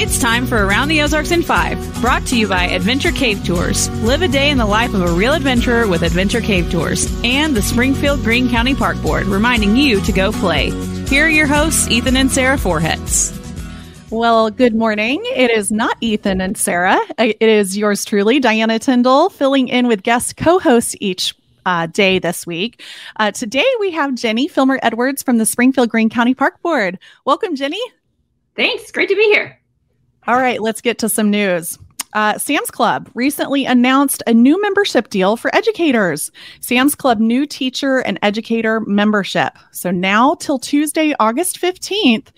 It's time for Around the Ozarks in 5, brought to you by Adventure Cave Tours. Live a day in the life of a real adventurer with Adventure Cave Tours and the Springfield Greene County Park Board, reminding you to go play. Here are your hosts, Ethan and Sarah Forhetz. Well, good morning. It is not Ethan and Sarah. It is yours truly, Diana Tyndall, filling in with guest co hosts each uh, day this week. Uh, today we have Jenny Fillmer Edwards from the Springfield Greene County Park Board. Welcome, Jenny. Thanks. Great to be here. All right, let's get to some news. Uh, Sam's Club recently announced a new membership deal for educators. Sam's Club new teacher and educator membership. So now till Tuesday, August 15th,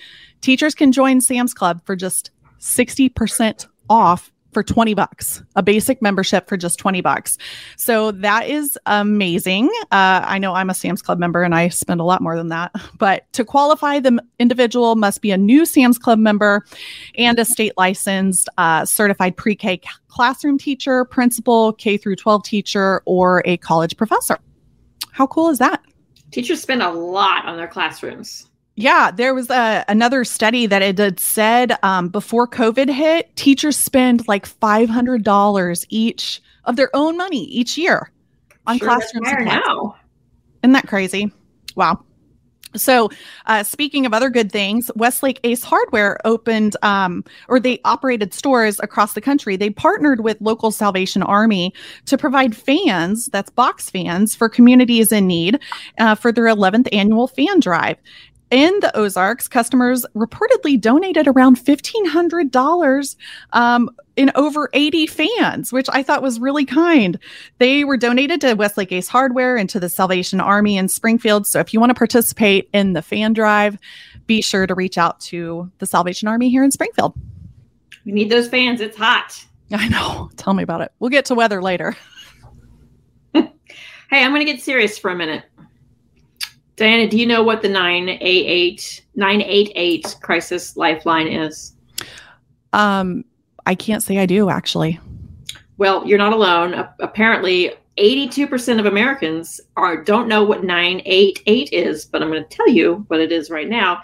teachers can join Sam's Club for just 60% off for 20 bucks, a basic membership for just 20 bucks. So that is amazing. Uh, I know I'm a Sam's Club member and I spend a lot more than that. But to qualify, the individual must be a new Sam's Club member and a state licensed uh, certified pre K classroom teacher, principal, K through 12 teacher, or a college professor. How cool is that? Teachers spend a lot on their classrooms. Yeah, there was a, another study that it had said um, before COVID hit, teachers spend like five hundred dollars each of their own money each year on sure, classroom supplies. Now. Isn't that crazy? Wow. So, uh, speaking of other good things, Westlake Ace Hardware opened, um, or they operated stores across the country. They partnered with local Salvation Army to provide fans, that's box fans, for communities in need uh, for their 11th annual fan drive in the Ozarks, customers reportedly donated around $1,500 um, in over 80 fans, which I thought was really kind. They were donated to Westlake Ace Hardware and to the Salvation Army in Springfield. So if you want to participate in the fan drive, be sure to reach out to the Salvation Army here in Springfield. We need those fans. It's hot. I know. Tell me about it. We'll get to weather later. hey, I'm going to get serious for a minute. Diana, do you know what the 988 988 crisis lifeline is? Um, I can't say I do actually. Well, you're not alone. Uh, apparently, 82% of Americans are don't know what 988 is, but I'm going to tell you what it is right now.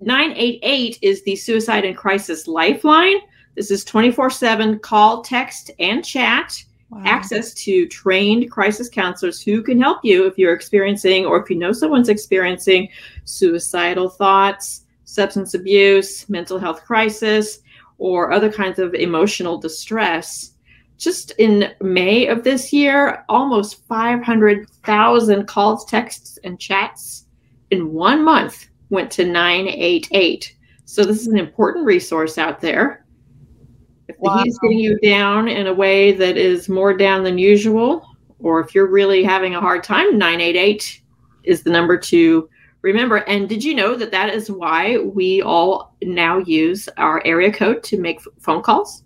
988 is the suicide and crisis lifeline. This is 24/7 call, text, and chat wow. access to trained crisis counselors who can help you if you're experiencing or if you know someone's experiencing suicidal thoughts, substance abuse, mental health crisis, or other kinds of emotional distress. Just in May of this year, almost 500,000 calls, texts, and chats in one month went to 988. So, this is an important resource out there. If wow. is getting you down in a way that is more down than usual, or if you're really having a hard time, 988 is the number to remember. And did you know that that is why we all now use our area code to make phone calls?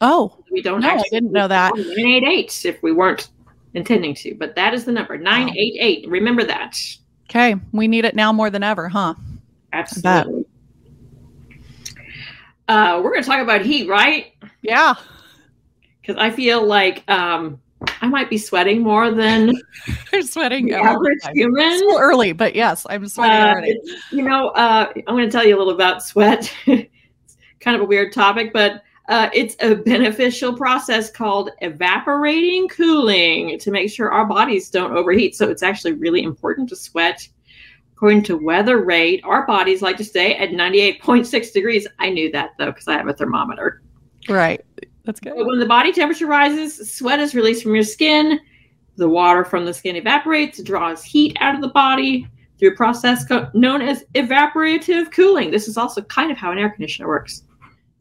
Oh, we don't no, actually. I didn't know that. 988 if we weren't intending to, but that is the number 988. Wow. Remember that. Okay. We need it now more than ever, huh? Absolutely. Uh, we're going to talk about heat, right? Yeah. Because I feel like um, I might be sweating more than I'm sweating. The average human. It's early, but yes, I'm sweating uh, already. You know, uh, I'm going to tell you a little about sweat. it's kind of a weird topic, but uh, it's a beneficial process called evaporating cooling to make sure our bodies don't overheat. So it's actually really important to sweat According to weather rate, our bodies like to stay at 98.6 degrees. I knew that though, because I have a thermometer. Right. That's good. But when the body temperature rises, sweat is released from your skin. The water from the skin evaporates, draws heat out of the body through a process co- known as evaporative cooling. This is also kind of how an air conditioner works.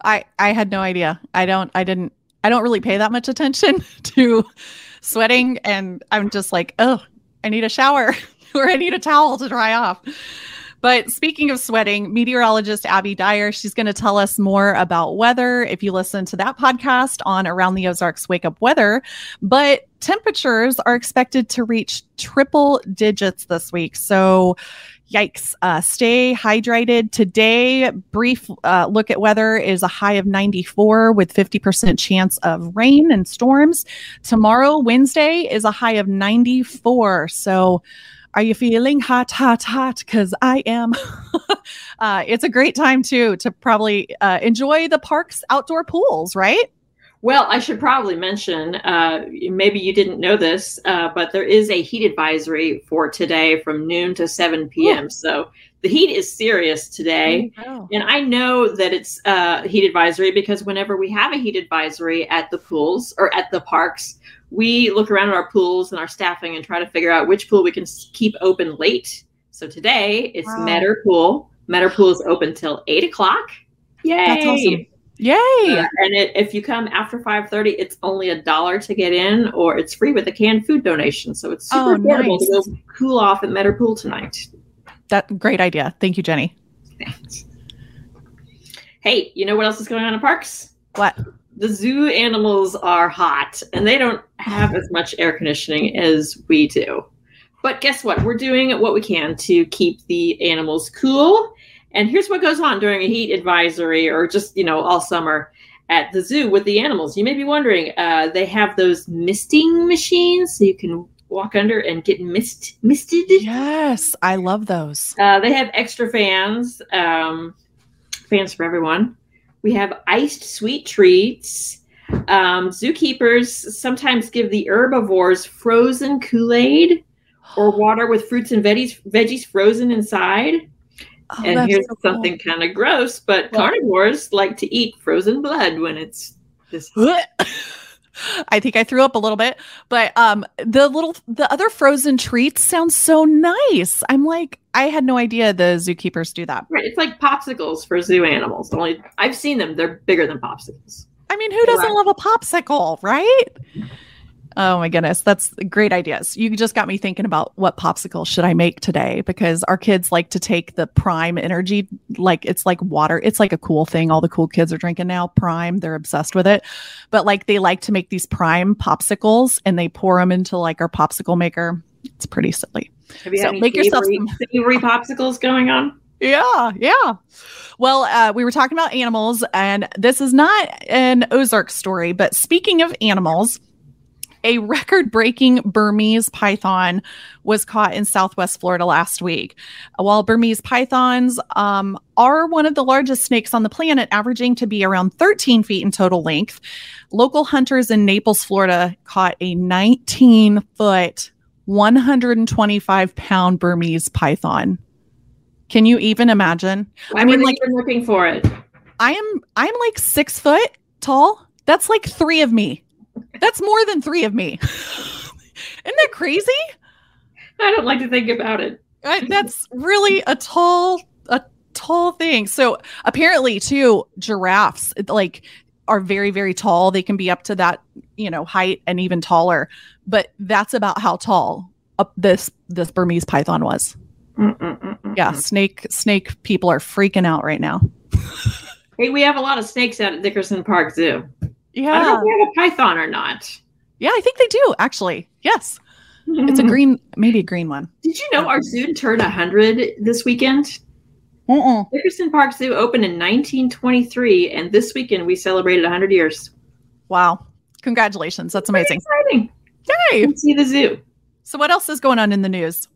I I had no idea. I don't I didn't I don't really pay that much attention to sweating and I'm just like, "Oh, I need a shower." or I need a towel to dry off. But speaking of sweating, meteorologist Abby Dyer, she's going to tell us more about weather if you listen to that podcast on Around the Ozarks Wake Up Weather. But temperatures are expected to reach triple digits this week. So, yikes. Uh, stay hydrated. Today, brief uh, look at weather is a high of 94 with 50% chance of rain and storms. Tomorrow, Wednesday, is a high of 94. So, Are you feeling hot, hot, hot? Because I am. uh, it's a great time too to probably uh, enjoy the park's outdoor pools, right? Well, I should probably mention, uh, maybe you didn't know this, uh, but there is a heat advisory for today from noon to 7 p.m. Ooh. So the heat is serious today. Oh, and I know that it's uh, heat advisory because whenever we have a heat advisory at the pools or at the parks, we look around at our pools and our staffing and try to figure out which pool we can keep open late. So today it's wow. Meador Pool. Meador Pool is open till 8 o'clock. Yay! That's awesome. Yay! Uh, and it, if you come after 5:30, it's only a dollar to get in, or it's free with a canned food donation. So it's super oh, affordable nice. to go cool off at Meador Pool tonight. That great idea. Thank you, Jenny. Thanks. Hey, you know what else is going on in parks? What? The zoo animals are hot, and they don't have as much air conditioning as we do. But guess what? We're doing what we can to keep the animals cool and here's what goes on during a heat advisory or just, you know, all summer at the zoo with the animals. You may be wondering, uh, they have those misting machines so you can walk under and get mist misted. Yes, I love those. Uh, they have extra fans, um, fans for everyone. We have iced sweet treats. Um, zookeepers sometimes give the herbivores frozen Kool Aid or water with fruits and veggies, veggies frozen inside. Oh, and here's so something cool. kind of gross, but carnivores like to eat frozen blood when it's this. I think I threw up a little bit, but um, the little the other frozen treats sound so nice. I'm like, I had no idea the zookeepers do that. Right, it's like popsicles for zoo animals. Only I've seen them; they're bigger than popsicles. I mean, who doesn't love a popsicle, right? Oh my goodness, that's great ideas. You just got me thinking about what popsicle should I make today because our kids like to take the Prime energy like it's like water. It's like a cool thing all the cool kids are drinking now, Prime. They're obsessed with it. But like they like to make these Prime popsicles and they pour them into like our popsicle maker. It's pretty silly. Have you so make yourself some savory popsicles going on? Yeah, yeah. Well, uh, we were talking about animals, and this is not an Ozark story, but speaking of animals, a record breaking Burmese python was caught in southwest Florida last week. While Burmese pythons um, are one of the largest snakes on the planet, averaging to be around 13 feet in total length, local hunters in Naples, Florida caught a 19 foot, 125 pound Burmese python. Can you even imagine? Why I mean, like, looking for it. I am, I'm like six foot tall. That's like three of me. That's more than three of me. Isn't that crazy? I don't like to think about it. I, that's really a tall, a tall thing. So apparently, too, giraffes like are very, very tall. They can be up to that, you know, height and even taller. But that's about how tall this this Burmese python was. Mm-mm-mm-mm. Yeah, snake snake people are freaking out right now. hey, we have a lot of snakes out at Dickerson Park Zoo. Yeah. I don't know if we have a python or not. Yeah, I think they do actually. Yes. It's a green, maybe a green one. Did you know our zoo turned 100 this weekend? Uh-uh. Dickerson Park Zoo opened in 1923, and this weekend we celebrated 100 years. Wow. Congratulations. That's amazing. exciting. Yay. See the zoo. So, what else is going on in the news?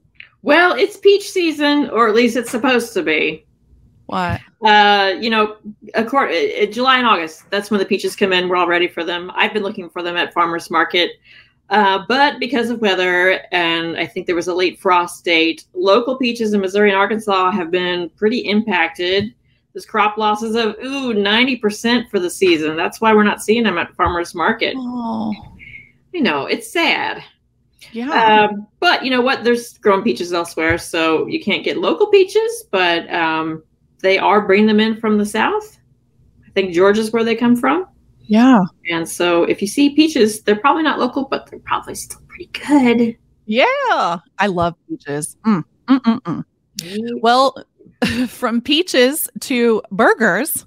Well, it's peach season, or at least it's supposed to be. What? Uh, you know, according, uh, uh, July and August, that's when the peaches come in. We're all ready for them. I've been looking for them at farmers market. Uh, but because of weather, and I think there was a late frost date, local peaches in Missouri and Arkansas have been pretty impacted. There's crop losses of ooh 90% for the season. That's why we're not seeing them at farmers market. Oh. You know, it's sad. Yeah. Um, but you know what? There's grown peaches elsewhere, so you can't get local peaches, but um, they are bringing them in from the south. I think Georgia's where they come from. Yeah. And so if you see peaches, they're probably not local, but they're probably still pretty good. Yeah. I love peaches. Mm, mm, mm, mm. Well, from peaches to burgers,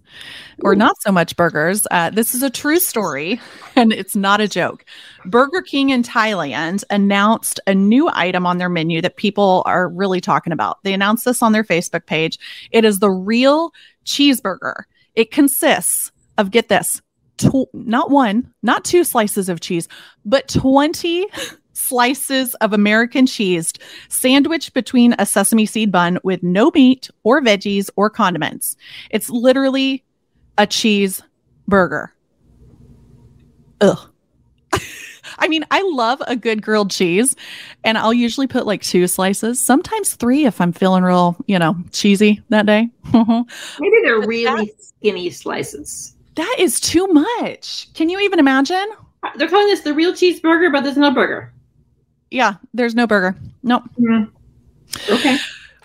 or not so much burgers. Uh, this is a true story, and it's not a joke. Burger King in Thailand announced a new item on their menu that people are really talking about. They announced this on their Facebook page. It is the real cheeseburger. It consists of, get this, tw- not one, not two slices of cheese, but 20 slices of American cheese sandwiched between a sesame seed bun with no meat or veggies or condiments. It's literally a cheese burger. Ugh. I mean, I love a good grilled cheese, and I'll usually put like two slices, sometimes three if I'm feeling real, you know, cheesy that day. Maybe they're but really skinny slices. That is too much. Can you even imagine? Uh, they're calling this the real cheeseburger, but there's no burger. Yeah, there's no burger. Nope. Mm-hmm. Okay.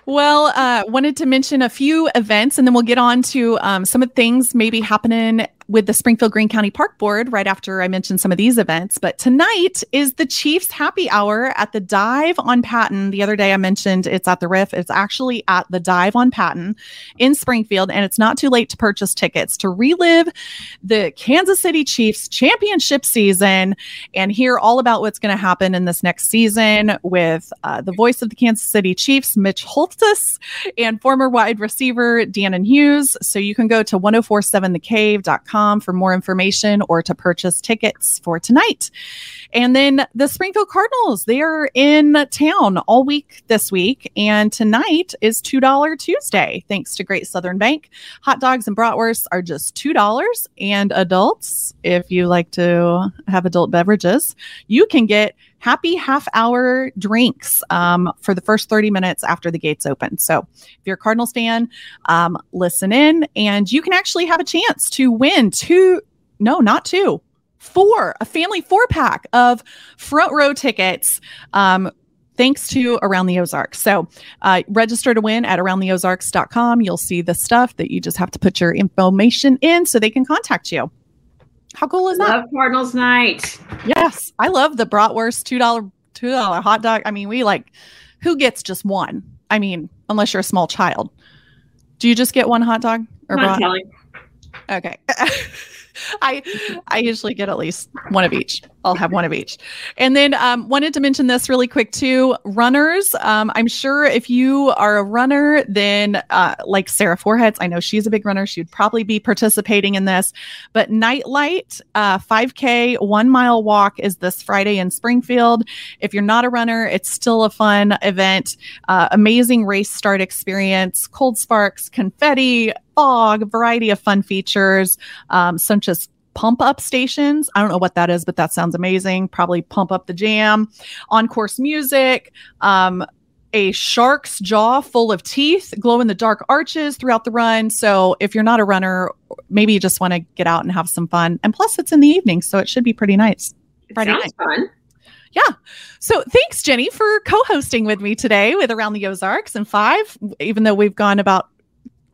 Well, uh, wanted to mention a few events, and then we'll get on to um, some of the things maybe happening with the Springfield Greene County Park Board right after I mentioned some of these events. But tonight is the Chiefs Happy Hour at the Dive on Patton. The other day I mentioned it's at the Riff. It's actually at the Dive on Patton in Springfield, and it's not too late to purchase tickets to relive the Kansas City Chiefs championship season and hear all about what's going to happen in this next season with uh, the voice of the Kansas City Chiefs, Mitch Holthus, and former wide receiver Danan Hughes. So you can go to 1047thecave.com for more information or to purchase tickets for tonight. And then the Springfield Cardinals, they are in town all week this week. And tonight is $2 Tuesday, thanks to Great Southern Bank. Hot dogs and bratwursts are just $2. And adults, if you like to have adult beverages, you can get happy half hour drinks um, for the first 30 minutes after the gates open. So if you're a Cardinals fan, um, listen in and you can actually have a chance to win two, no, not two, four, a family four pack of front row tickets. Um, thanks to Around the Ozarks. So uh, register to win at aroundtheozarks.com. You'll see the stuff that you just have to put your information in so they can contact you. How cool is love that? Love Cardinals night. Yes, I love the bratwurst two dollar two dollar hot dog. I mean, we like who gets just one? I mean, unless you're a small child. Do you just get one hot dog or brat? Okay. I I usually get at least one of each. I'll have one of each. And then um, wanted to mention this really quick too. Runners, um, I'm sure if you are a runner, then uh, like Sarah Forhetz, I know she's a big runner. She'd probably be participating in this. But Nightlight uh, 5K one mile walk is this Friday in Springfield. If you're not a runner, it's still a fun event. Uh, amazing race start experience, cold sparks, confetti, fog, variety of fun features, um, such as pump up stations. I don't know what that is, but that sounds amazing. Probably pump up the jam, on course music, um, a shark's jaw full of teeth, glow in the dark arches throughout the run. So if you're not a runner, maybe you just want to get out and have some fun. And plus, it's in the evening, so it should be pretty nice. Friday night. fun. Yeah. So thanks, Jenny, for co hosting with me today with Around the Ozarks and Five, even though we've gone about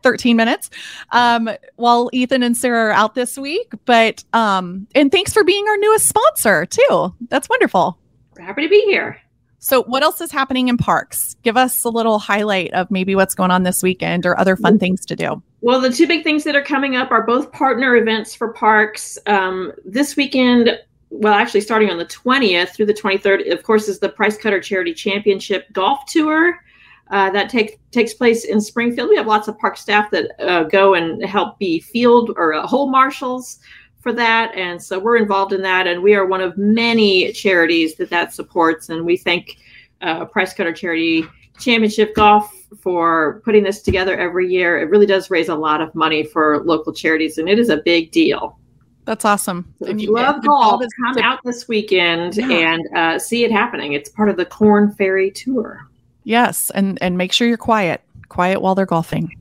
13 minutes um, while Ethan and Sarah are out this week. But, um, and thanks for being our newest sponsor, too. That's wonderful. We're happy to be here. So, what else is happening in parks? Give us a little highlight of maybe what's going on this weekend or other fun things to do. Well, the two big things that are coming up are both partner events for parks. Um, this weekend, well, actually, starting on the 20th through the 23rd, of course, is the Price Cutter Charity Championship Golf Tour. Uh, that takes takes place in Springfield. We have lots of park staff that uh, go and help be field or uh, hole marshals for that, and so we're involved in that. And we are one of many charities that that supports. And we thank uh, Price Cutter Charity Championship Golf for putting this together every year. It really does raise a lot of money for local charities, and it is a big deal. That's awesome. So if you love golf, come out this weekend yeah. and uh, see it happening. It's part of the Korn Ferry Tour. Yes, and and make sure you're quiet. Quiet while they're golfing.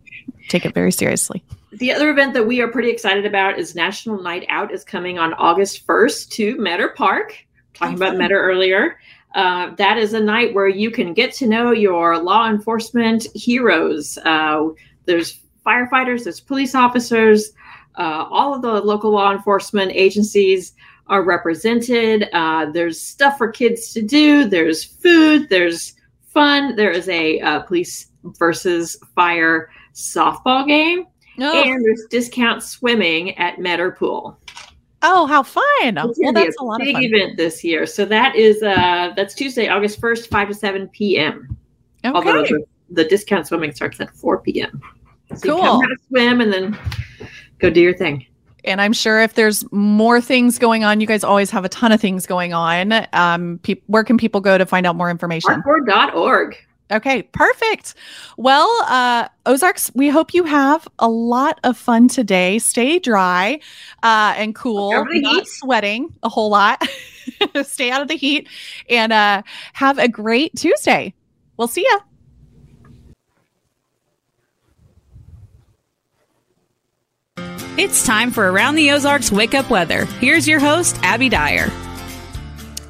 Take it very seriously. The other event that we are pretty excited about is National Night Out is coming on August 1st to Meador Park. Talking about Meador earlier. Uh, that is a night where you can get to know your law enforcement heroes. Uh, there's firefighters, there's police officers, uh, all of the local law enforcement agencies are represented. Uh, there's stuff for kids to do. There's food. There's fun. There is a uh, police versus fire softball game, oh. and there's discount swimming at Meador Pool. Oh, how fun! well, that's a, a lot big of fun. event this year. So that is uh that's Tuesday, August first, five to seven p.m. Okay. Although the, discount swimming starts at four p.m. So cool. you come have a swim and then go do your thing And I'm sure if there's more things going on, you guys always have a ton of things going on. Um, pe- where can people go to find out more information? Parkboard.org. Okay, perfect. Well, uh, Ozarks, we hope you have a lot of fun today. Stay dry uh, and cool, not heat. sweating a whole lot. Stay out of the heat and uh, have a great Tuesday. We'll see ya. It's time for Around the Ozarks Wake Up Weather. Here's your host, Abby Dyer.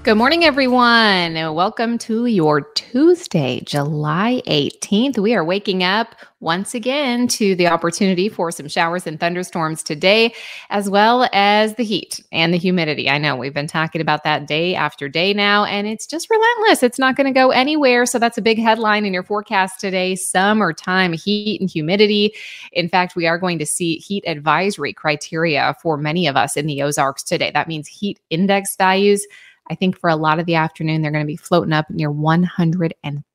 Good morning, everyone. Welcome to your Tuesday, July 18th. We are waking up once again to the opportunity for some showers and thunderstorms today, as well as the heat and the humidity. I know we've been talking about that day after day now, and it's just relentless. It's not going to go anywhere. So that's a big headline in your forecast today summertime heat and humidity. In fact, we are going to see heat advisory criteria for many of us in the Ozarks today. That means heat index values I think for a lot of the afternoon, they're going to be floating up near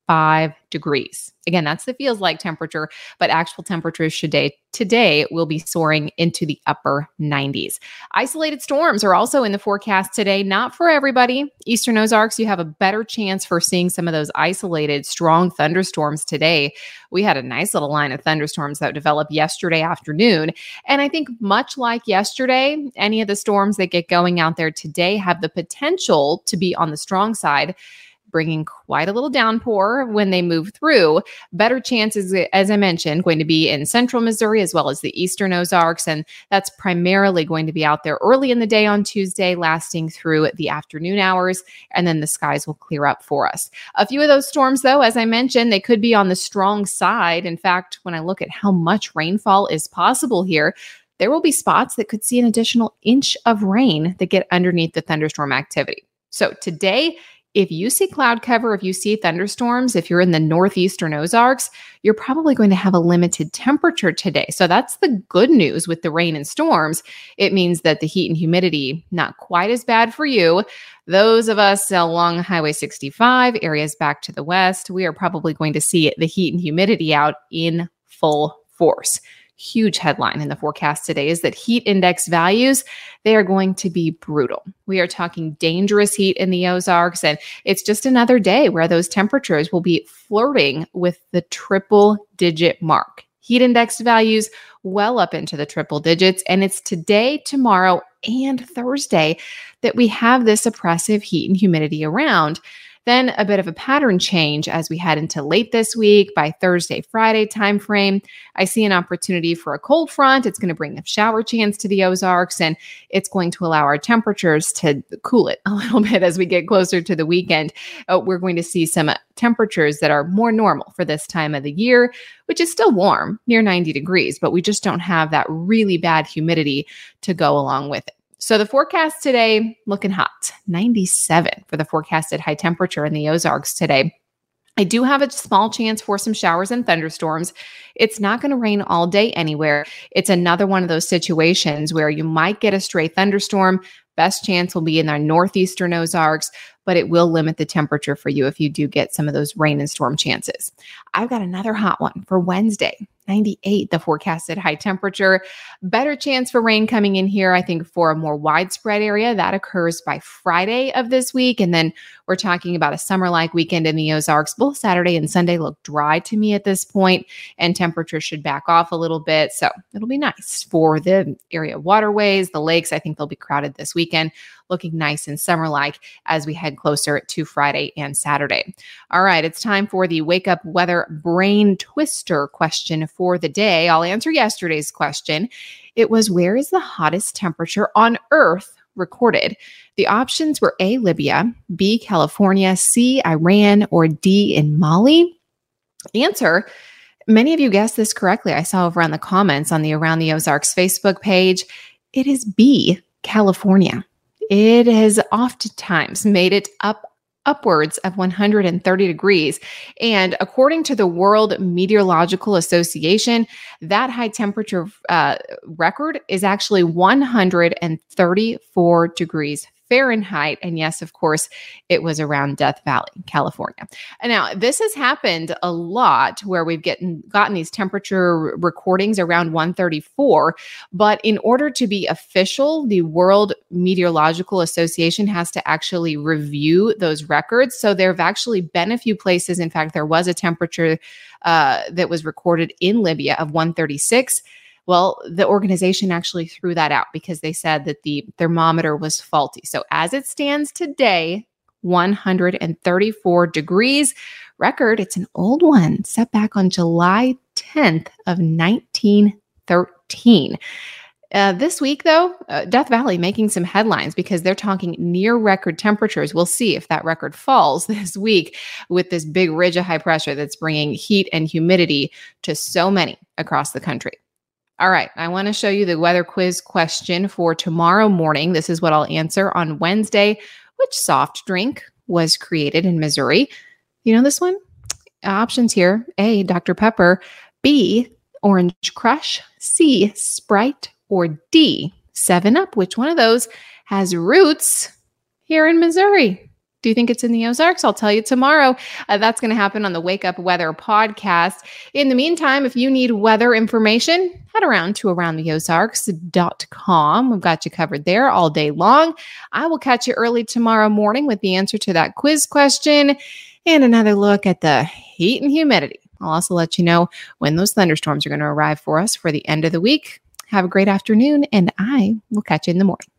105 degrees. Again, that's the feels like temperature, but actual temperatures today today will be soaring into the upper 90s. Isolated storms are also in the forecast today, not for everybody. Eastern Ozarks, you have a better chance for seeing some of those isolated strong thunderstorms today. We had a nice little line of thunderstorms that developed yesterday afternoon, and I think much like yesterday, any of the storms that get going out there today have the potential to be on the strong side bringing quite a little downpour when they move through. Better chances, as I mentioned, going to be in central Missouri as well as the eastern Ozarks. And that's primarily going to be out there early in the day on Tuesday, lasting through the afternoon hours. And then the skies will clear up for us. A few of those storms, though, as I mentioned, they could be on the strong side. In fact, when I look at how much rainfall is possible here, there will be spots that could see an additional inch of rain that get underneath the thunderstorm activity. So today if you see cloud cover, if you see thunderstorms, if you're in the northeastern Ozarks, you're probably going to have a limited temperature today. So that's the good news with the rain and storms. It means that the heat and humidity not quite as bad for you. Those of us along Highway 65, areas back to the west, we are probably going to see the heat and humidity out in full force huge headline in the forecast today is that heat index values they are going to be brutal. We are talking dangerous heat in the ozarks and it's just another day where those temperatures will be flirting with the triple digit mark. Heat index values well up into the triple digits and it's today tomorrow and thursday that we have this oppressive heat and humidity around then a bit of a pattern change as we head into late this week by Thursday, Friday timeframe. I see an opportunity for a cold front. It's going to bring a shower chance to the Ozarks and it's going to allow our temperatures to cool it a little bit as we get closer to the weekend. Uh, we're going to see some temperatures that are more normal for this time of the year, which is still warm, near 90 degrees, but we just don't have that really bad humidity to go along with it. So the forecast today looking hot, 97 for the forecasted high temperature in the Ozarks today. I do have a small chance for some showers and thunderstorms. It's not going to rain all day anywhere. It's another one of those situations where you might get a stray thunderstorm. Best chance will be in our northeastern Ozarks, but it will limit the temperature for you if you do get some of those rain and storm chances. I've got another hot one for Wednesday. 98, the forecasted high temperature. Better chance for rain coming in here, I think, for a more widespread area. That occurs by Friday of this week. And then we're talking about a summer like weekend in the Ozarks. Both Saturday and Sunday look dry to me at this point, and temperatures should back off a little bit. So it'll be nice for the area waterways, the lakes. I think they'll be crowded this weekend looking nice and summer like as we head closer to Friday and Saturday. All right, it's time for the wake up weather brain twister question for the day. I'll answer yesterday's question. It was where is the hottest temperature on earth recorded? The options were A, Libya, B, California, C, Iran, or D, in Mali. Answer Many of you guessed this correctly. I saw over on the comments on the Around the Ozarks Facebook page. It is B, California it has oftentimes made it up upwards of 130 degrees. And according to the World Meteorological Association, that high temperature uh, record is actually 134 degrees Fahrenheit. And yes, of course, it was around Death Valley, California. And now this has happened a lot where we've gotten gotten these temperature recordings around 134. But in order to be official, the World Meteorological Association has to actually review those records. So there have actually been a few places. In fact, there was a temperature uh, that was recorded in Libya of 136. Well, the organization actually threw that out because they said that the thermometer was faulty. So, as it stands today, 134 degrees record. It's an old one set back on July 10th of 1913. Uh, this week, though, uh, Death Valley making some headlines because they're talking near record temperatures. We'll see if that record falls this week with this big ridge of high pressure that's bringing heat and humidity to so many across the country. All right, I want to show you the weather quiz question for tomorrow morning. This is what I'll answer on Wednesday. Which soft drink was created in Missouri? You know this one? Options here A, Dr. Pepper, B, Orange Crush, C, Sprite, or D, 7 Up? Which one of those has roots here in Missouri? Do you think it's in the Ozarks? I'll tell you tomorrow. Uh, that's going to happen on the Wake Up Weather podcast. In the meantime, if you need weather information, head around to aroundtheozarks.com. We've got you covered there all day long. I will catch you early tomorrow morning with the answer to that quiz question and another look at the heat and humidity. I'll also let you know when those thunderstorms are going to arrive for us for the end of the week. Have a great afternoon, and I will catch you in the morning.